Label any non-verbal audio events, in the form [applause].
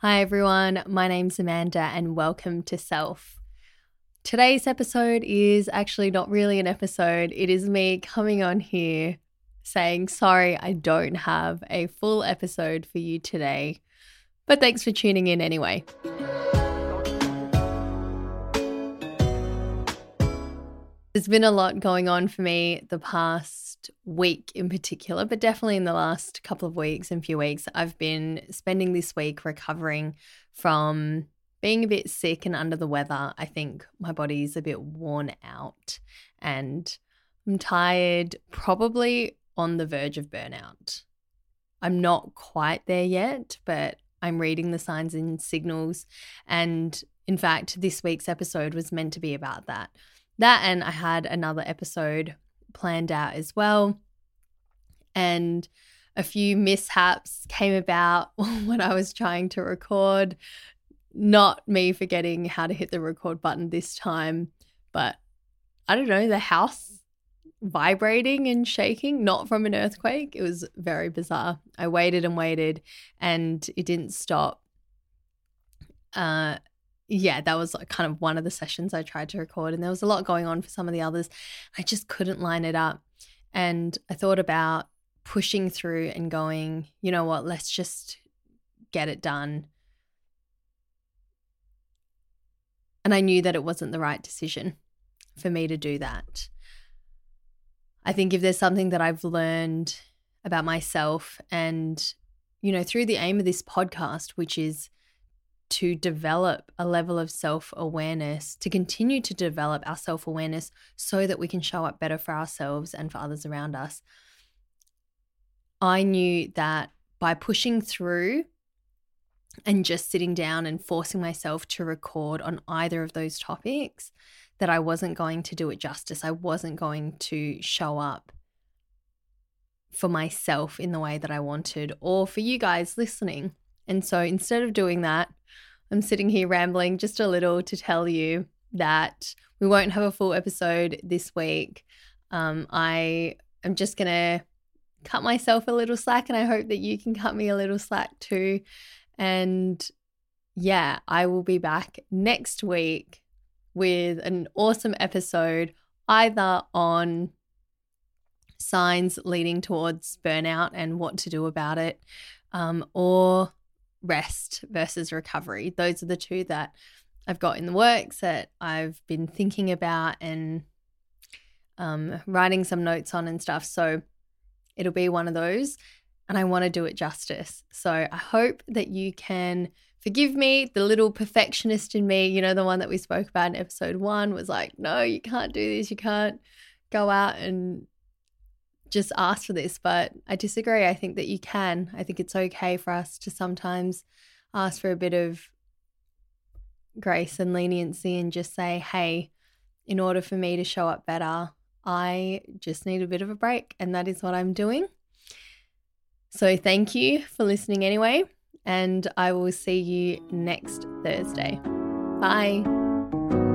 Hi, everyone. My name's Amanda, and welcome to Self. Today's episode is actually not really an episode, it is me coming on here saying, Sorry, I don't have a full episode for you today. But thanks for tuning in anyway. There's been a lot going on for me the past week in particular, but definitely in the last couple of weeks and few weeks. I've been spending this week recovering from being a bit sick and under the weather. I think my body's a bit worn out and I'm tired, probably on the verge of burnout. I'm not quite there yet, but I'm reading the signs and signals. And in fact, this week's episode was meant to be about that that and I had another episode planned out as well. And a few mishaps came about [laughs] when I was trying to record. Not me forgetting how to hit the record button this time, but I don't know, the house vibrating and shaking, not from an earthquake. It was very bizarre. I waited and waited and it didn't stop. Uh, yeah, that was kind of one of the sessions I tried to record, and there was a lot going on for some of the others. I just couldn't line it up. And I thought about pushing through and going, you know what, let's just get it done. And I knew that it wasn't the right decision for me to do that. I think if there's something that I've learned about myself and, you know, through the aim of this podcast, which is to develop a level of self awareness, to continue to develop our self awareness so that we can show up better for ourselves and for others around us. I knew that by pushing through and just sitting down and forcing myself to record on either of those topics, that I wasn't going to do it justice. I wasn't going to show up for myself in the way that I wanted or for you guys listening. And so instead of doing that, I'm sitting here rambling just a little to tell you that we won't have a full episode this week. Um, I am just going to cut myself a little slack, and I hope that you can cut me a little slack too. And yeah, I will be back next week with an awesome episode, either on signs leading towards burnout and what to do about it, um, or rest versus recovery. Those are the two that I've got in the works that I've been thinking about and um, writing some notes on and stuff. So it'll be one of those. And I want to do it justice. So I hope that you can forgive me. The little perfectionist in me, you know, the one that we spoke about in episode one was like, no, you can't do this. You can't go out and just ask for this, but I disagree. I think that you can. I think it's okay for us to sometimes ask for a bit of grace and leniency and just say, hey, in order for me to show up better, I just need a bit of a break. And that is what I'm doing. So thank you for listening anyway. And I will see you next Thursday. Bye.